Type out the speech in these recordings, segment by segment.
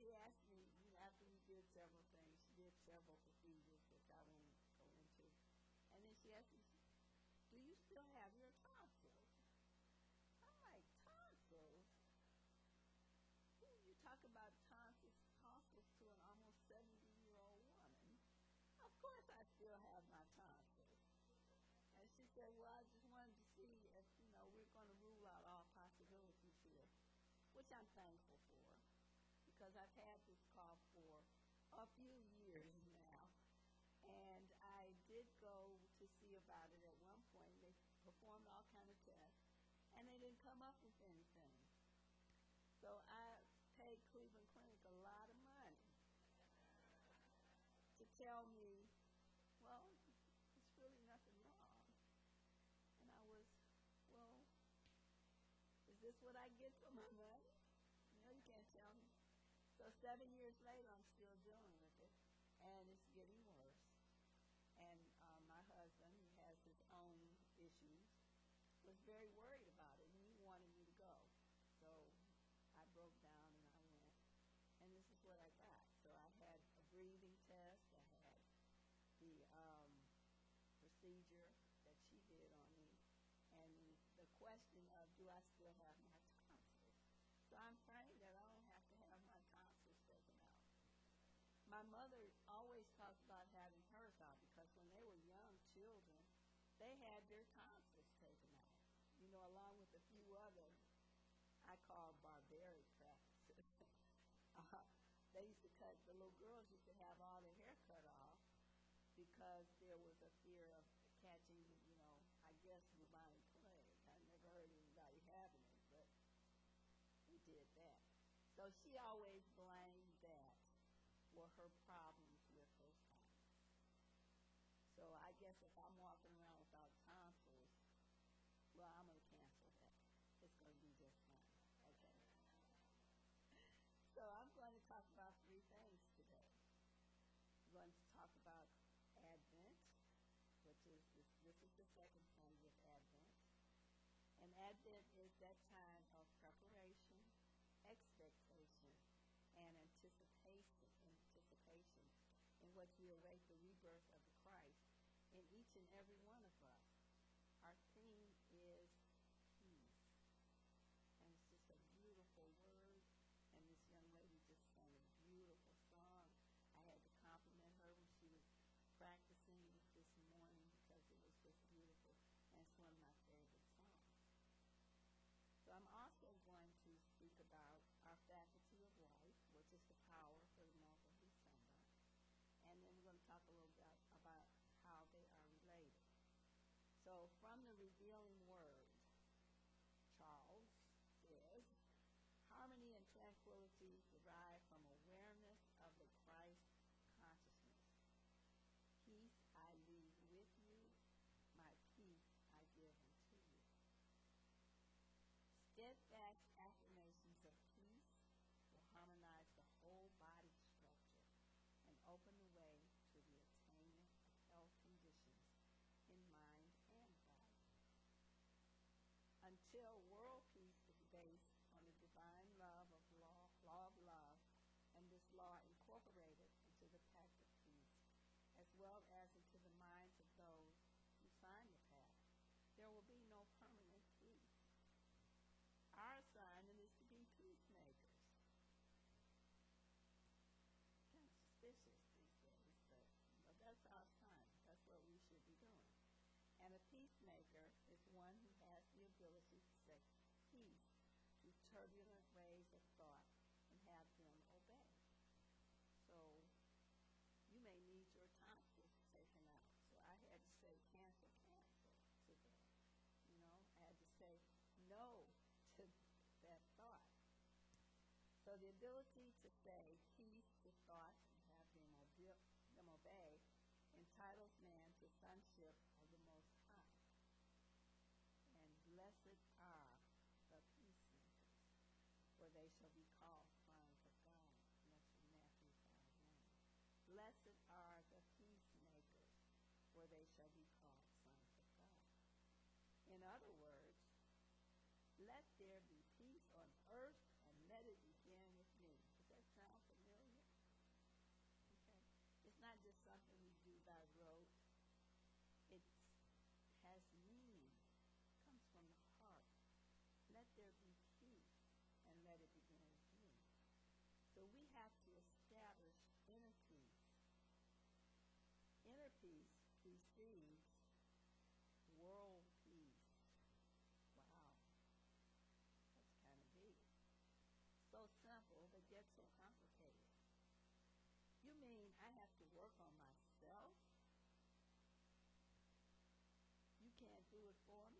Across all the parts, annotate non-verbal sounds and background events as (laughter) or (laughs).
she asked me, you know, after we did several things, she did several procedures, which I won't go into. And then she asked me, do you still have your tonsils? I'm like, tonsils? Who you talk about tonsils, tonsils to an almost 70-year-old woman? Of course I still have my tonsils. And she said, well, I just wanted to see if, you know, we're going to rule out all possibilities here, which I'm thankful because I've had this cough for a few years now. And I did go to see about it at one point. They performed all kind of tests, and they didn't come up with anything. So I paid Cleveland Clinic a lot of money to tell me, well, it's really nothing wrong. And I was, well, is this what I get for my money? You know, you can't tell me. So seven years later, I'm still dealing with it, and it's getting worse. And um, my husband, he has his own issues, was very worried about it, and he wanted me to go. So I broke down and I went, and this is what I got. So I had a breathing test, I had the um, procedure that she did on me, and the question of do I still have my tonsils. So I'm praying that I don't have to have my tonsils taken out. My mother always talked about having hers out because when they were young children, they had their tonsils taken out. You know, along with a few other, I call barbaric practices. (laughs) uh, they used to cut, the little girls used to have all their hair cut off because there was a fear of catching, you know, I guess bubonic plague. I never heard anybody having it, but we did that. So she always blamed that for her problems with those tonsils. Guess if I'm walking around without tonsils, well, I'm going to cancel that. It's going to be just fine. Okay. So I'm going to talk about three things today. I'm going to talk about Advent, which is this, this is the second Sunday of Advent. And Advent is that time of preparation, expectation, and anticipation, anticipation in which we await the rebirth of in every one of us. Our theme is peace. And it's just a beautiful word. And this young lady just sang a beautiful song. I had to compliment her when she was practicing this morning because it was just beautiful. And it's one of my favorite songs. So I'm also going to speak about our faculty of life, which is the power for the month of December. And then we're going to talk a little bit about how they are related. So from the revealing word, Charles says, harmony and tranquility derive from awareness of the Christ consciousness. Peace I leave with you, my peace I give unto you. Steadfast affirmations of peace will harmonize the whole body structure and open the way to the attainment of health conditions in mind and body. Until world peace is based on the divine love of law, law of love, and this law incorporated into the pact of peace, as well as into the minds of those who sign the pact, there will be no permanent peace. Our assignment is to be peacemakers. Kind of suspicious these days, but, but that's our time. That's what we should be doing. And a peacemaker is one who has the ability to set peace to turbulent waves of thought and have them obey. So you may need your tonsils taken out. So I had to say cancel, cancel to that. You know, I had to say no to that thought. So the ability to say other words, let there be peace on earth and let it begin with me. Does that sound familiar? Okay. It's not just something we do by rote. It has meaning. It comes from the heart. Let there be peace and let it begin with me. So we have to establish inner peace. Inner peace precedes work on myself. You can't do it for me.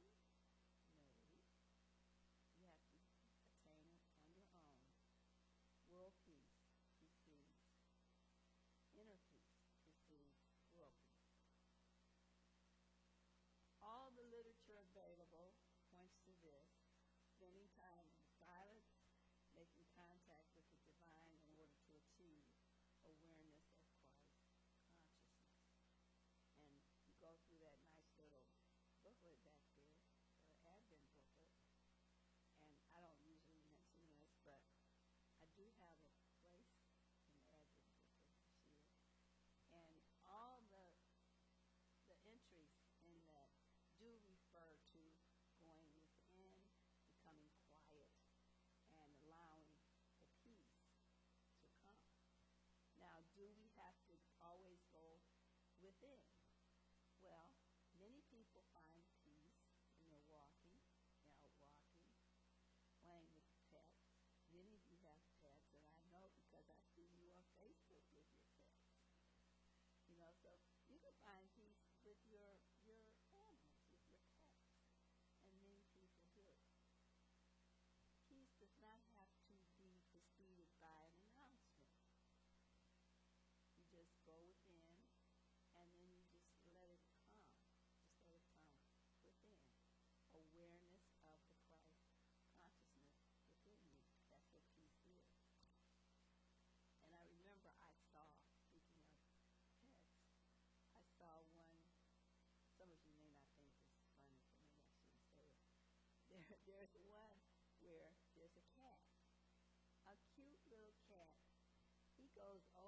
goes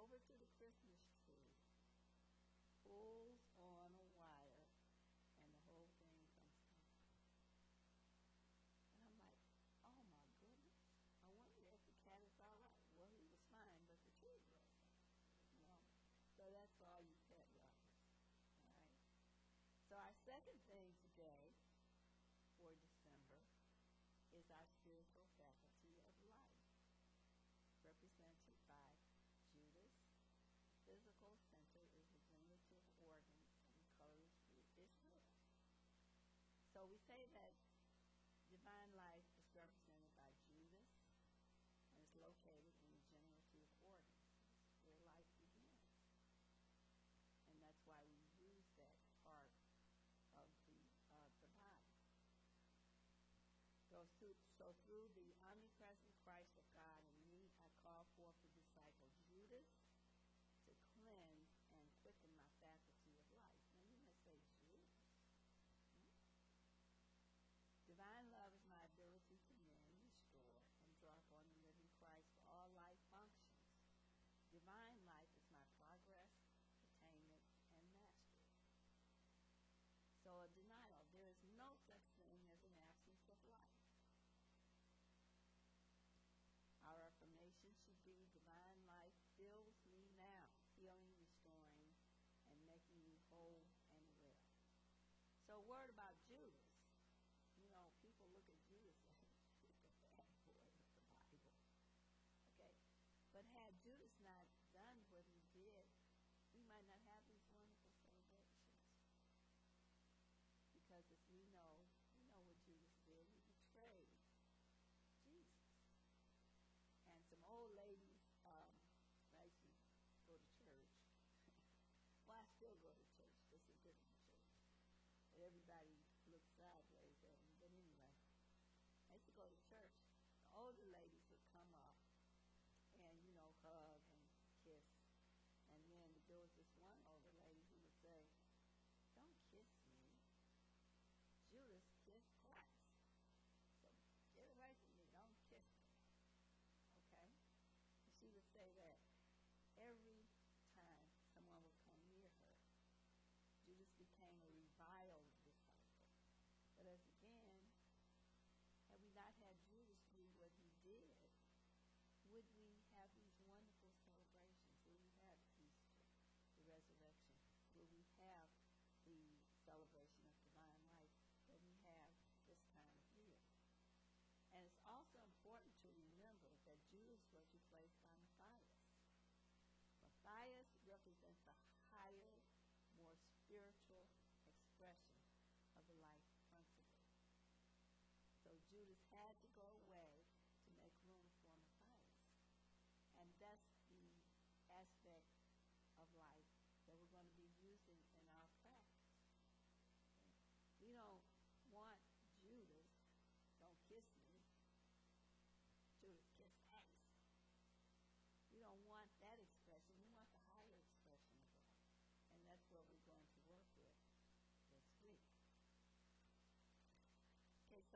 word about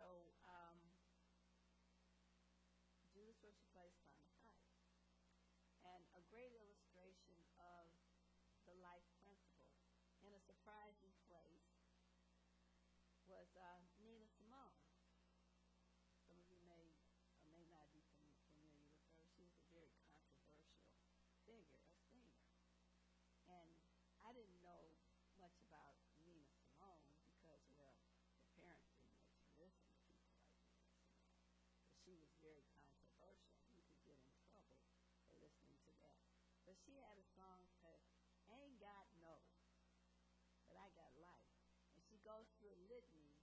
um, Judas was replaced by Matthias. And a great illustration of the life principle in a surprising place was uh, Nina Simone. Some of you may or may not be fam- familiar with her. She was a very controversial figure, a singer. And I didn't know much about Nina Simone because, well, the parents didn't let you listen to people like Nina Simone. But she was very controversial. You could get in trouble for listening to that. But she had a song called Ain't Got No, But I Got Life. And she goes through a litany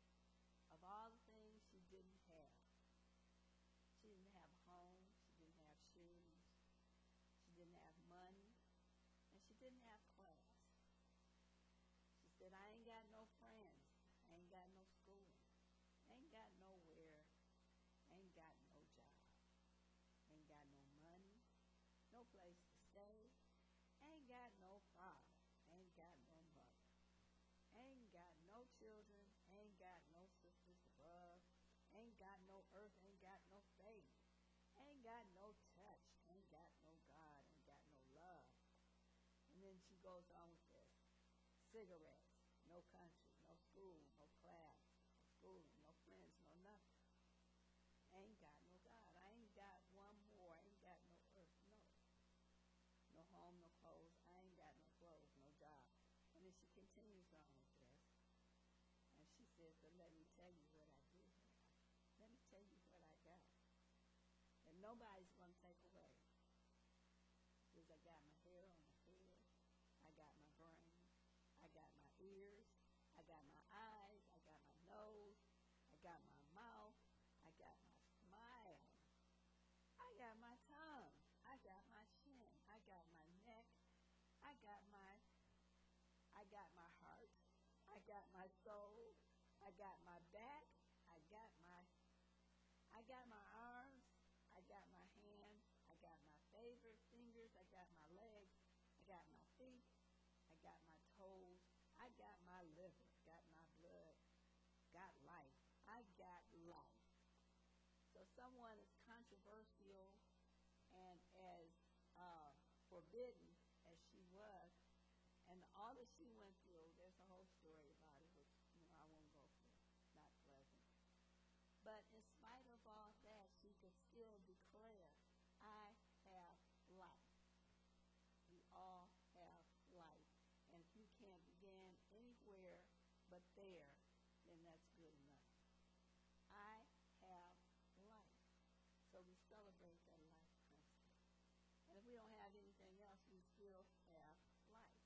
of all the things she didn't have. She didn't have home, she didn't have shoes, she didn't have money, and she didn't have class. She said, I ain't got no friends, I ain't got no schooling, I ain't got nowhere, I ain't got no job, I ain't got no money, no place to stay, I ain't got no father, ain't got no mother, ain't got no children, ain't got no sisters above, ain't got no earth, ain't got no faith, ain't got no touch, ain't got no God, ain't got no love. And then she goes on with this. Cigarettes, no country, no school, no class, no schooling, no friends, no nothing. Ain't got no God. I ain't got one more. I ain't got no earth, no. No home, no clothes. I ain't got no clothes, no job. And then she continues on with this. Says, but let me tell you what I do. Let me tell you what I got. And nobody's going to take away. Says I got my hair on my head. I got my brain. I got my ears. I got my eyes. I got my nose. I got my mouth. I got my smile. I got my tongue. I got my chin. I got my neck. I got my I got my heart. I got my soul. Got my back. I got my I got my arms. I got my hands. I got my favorite fingers. I got my legs. I got my feet. I got my toes. I got my liver. Got my blood. Got life. I got life. So someone as controversial and as uh, forbidden as she was, and all that she went through, there's a whole story about it, which you know I won't go through. Not pleasant. But in spite of all that, she could still declare, I have life. We all have life. And if you can't begin anywhere but there, then that's good enough. I have life. So we celebrate that life principle. And if we don't have anything else, we still have life.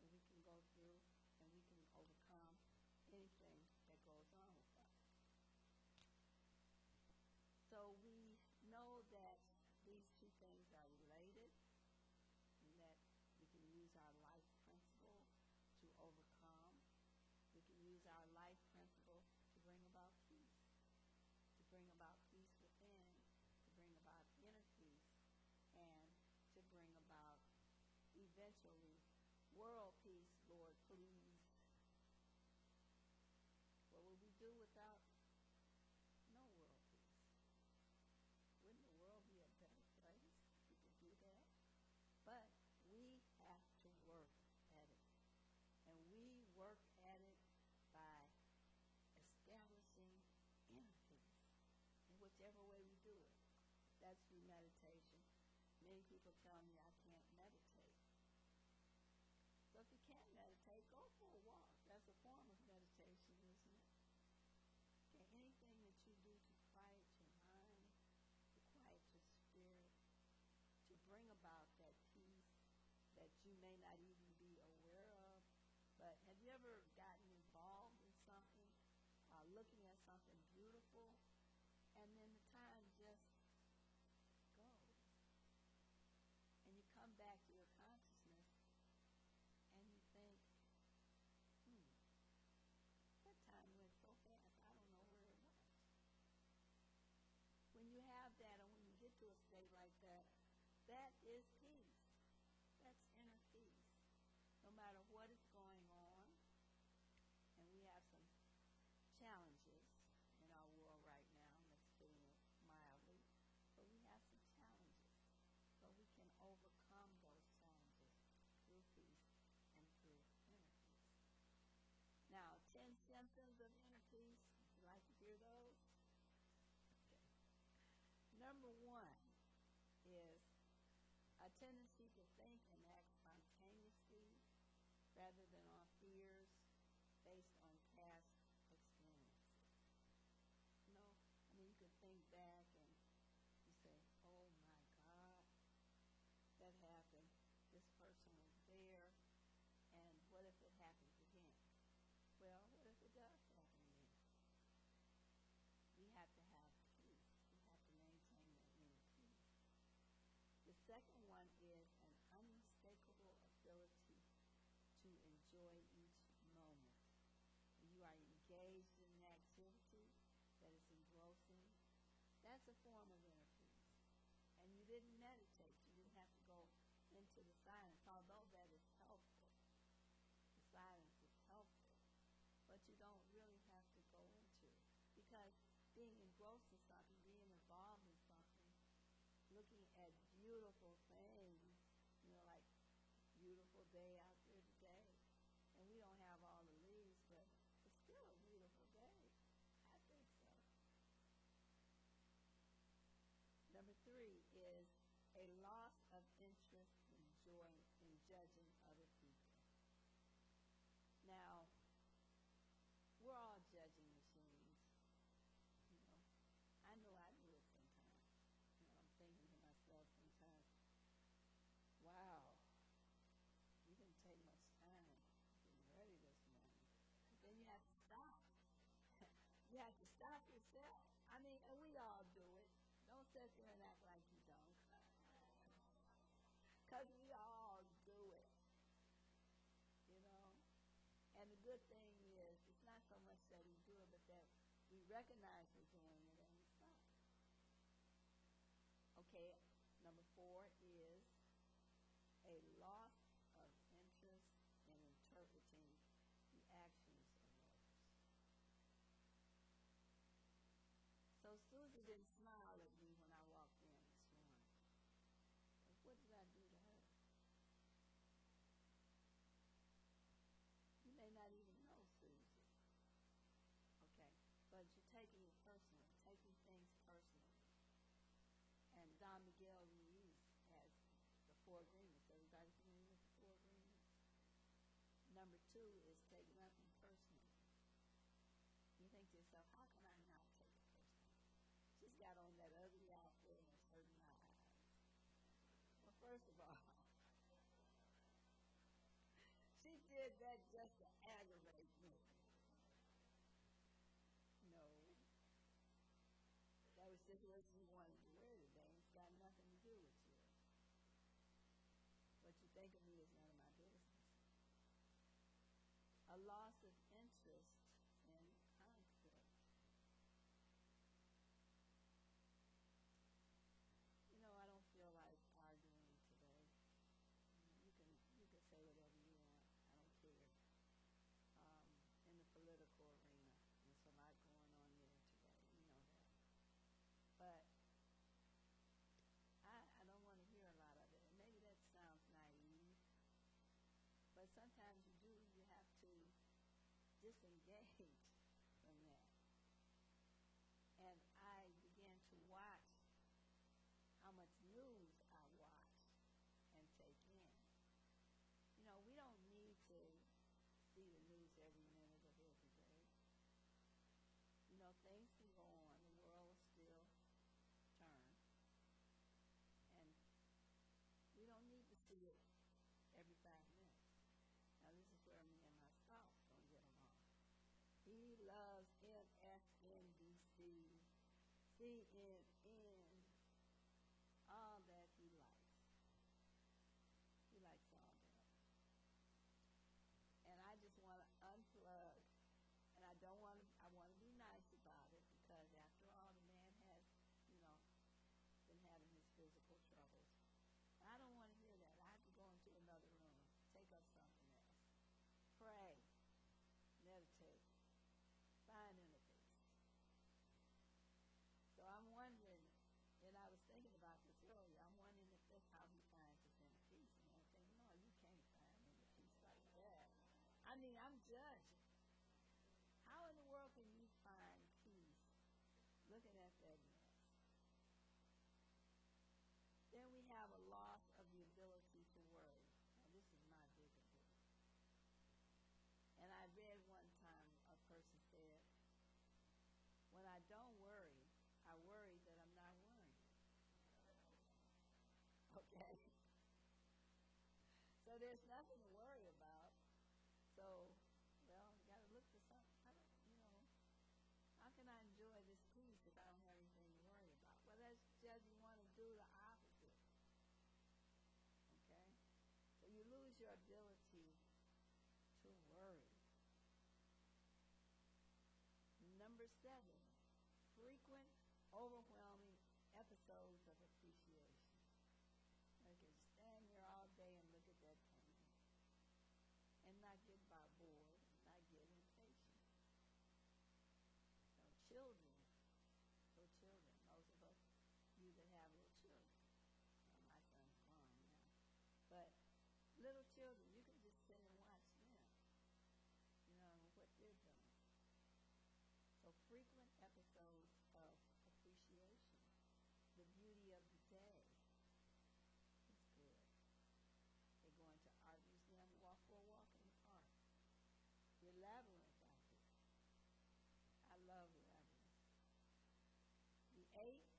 And we can go through and we can overcome anything that goes on with us. So we know that these two things are related and that we can use our life principle to overcome. We can use our life principle to bring about peace, to bring about peace within, to bring about inner peace, and to bring about eventually world peace, Lord, please. What would we without no world peace? Wouldn't the world be a better place if we could do that? But we have to work at it. And we work at it by establishing inner peace in whichever way we do it. That's through meditation. Many people tell me I Number one is a tendency a formal there, please. And you didn't meditate. good thing is, it's not so much that we do it, but that we recognize we're doing it and we stop. Okay, number four is a loss of interest in interpreting the actions of others. So Susan number two is take nothing personally. You think to yourself, how can I not take it personally? She's got on that ugly outfit and it's hurting my eyes. Well, first of all, (laughs) she did that just to aggravate me. No. That was just listening Lost. thing mean, I'm judged. How in the world can you find peace looking at that mess? Then we have a loss of the ability to worry. Now, this is my big ability. And I read one time a person said, when I don't worry, I worry that I'm not worrying. (laughs) Okay? So there's nothing to worry your ability to worry. Number seven, frequent, overwhelming episodes of appreciation. I can stand here all day and look at that painting and not get by bored, not get impatient. So children, so children, those of us, you that have little children. Well, my son's grown now. But little children, you can just sit and watch them. You know, what they're doing. So frequent episodes of appreciation. The beauty of the day is good. They go into art museum, walk for a walk in the park. Your labyrinth out here. I love labyrinth. The eighth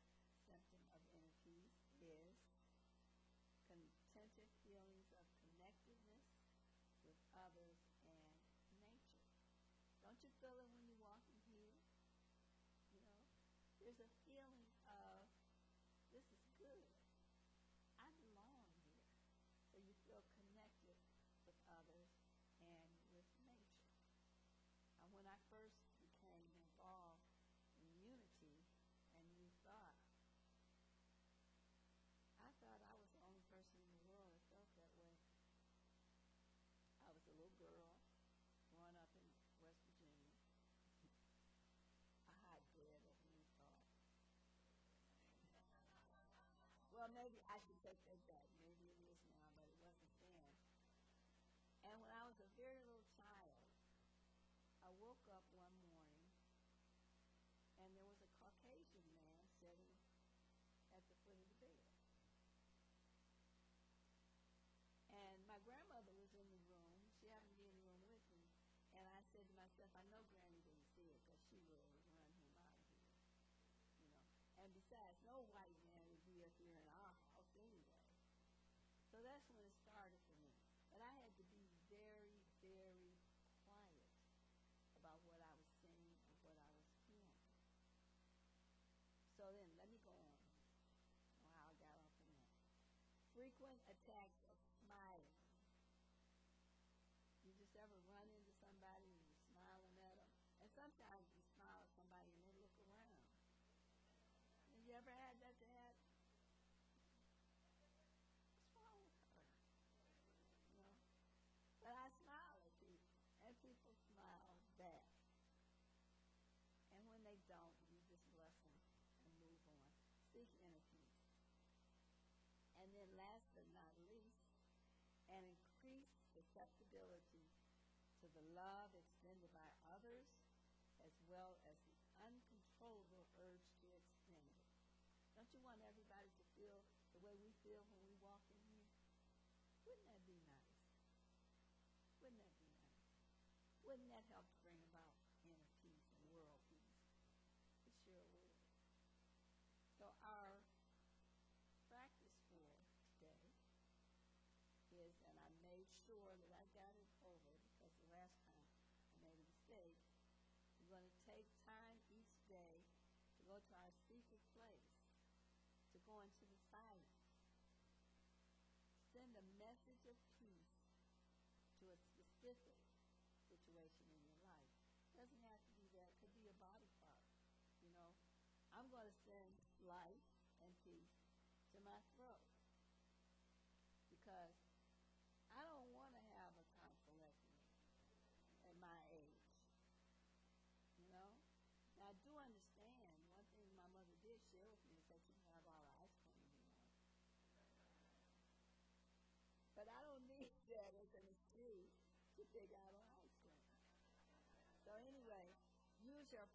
symptom of inner peace is contented feelings of connectedness with others and nature. Don't you feel it when you walk in here? You know, there's a And besides, no white man would be up here in our house anyway. So that's when it started for me. But I had to be very, very quiet about what I was seeing and what I was feeling. So then, let me go on. How I got off on that. Frequent attacks Have you ever had that to happen? What's wrong with her? You know? But I smile at people, and people smile back. And when they don't, you just bless them and move on. Seek inner peace. And then last but not least, an increased susceptibility to the love Wouldn't that help to bring about inner peace and world peace? It sure would. So our practice for today is, and I made sure that I got it over because the last time I made a mistake. We're going to take time each day to go to our secret place, to go into the silence. Send a message of peace to a specific situation in your life. It doesn't have to be that, it could be a body part. You know, I'm going to send life and peace to my throat because I don't want to have a tonsillectomy at my age. You know? Now, I do understand one thing my mother did share with me is that you have all the ice cream you want. But I don't need (laughs) that as an excuse to pick out ice cream. So anyway, use your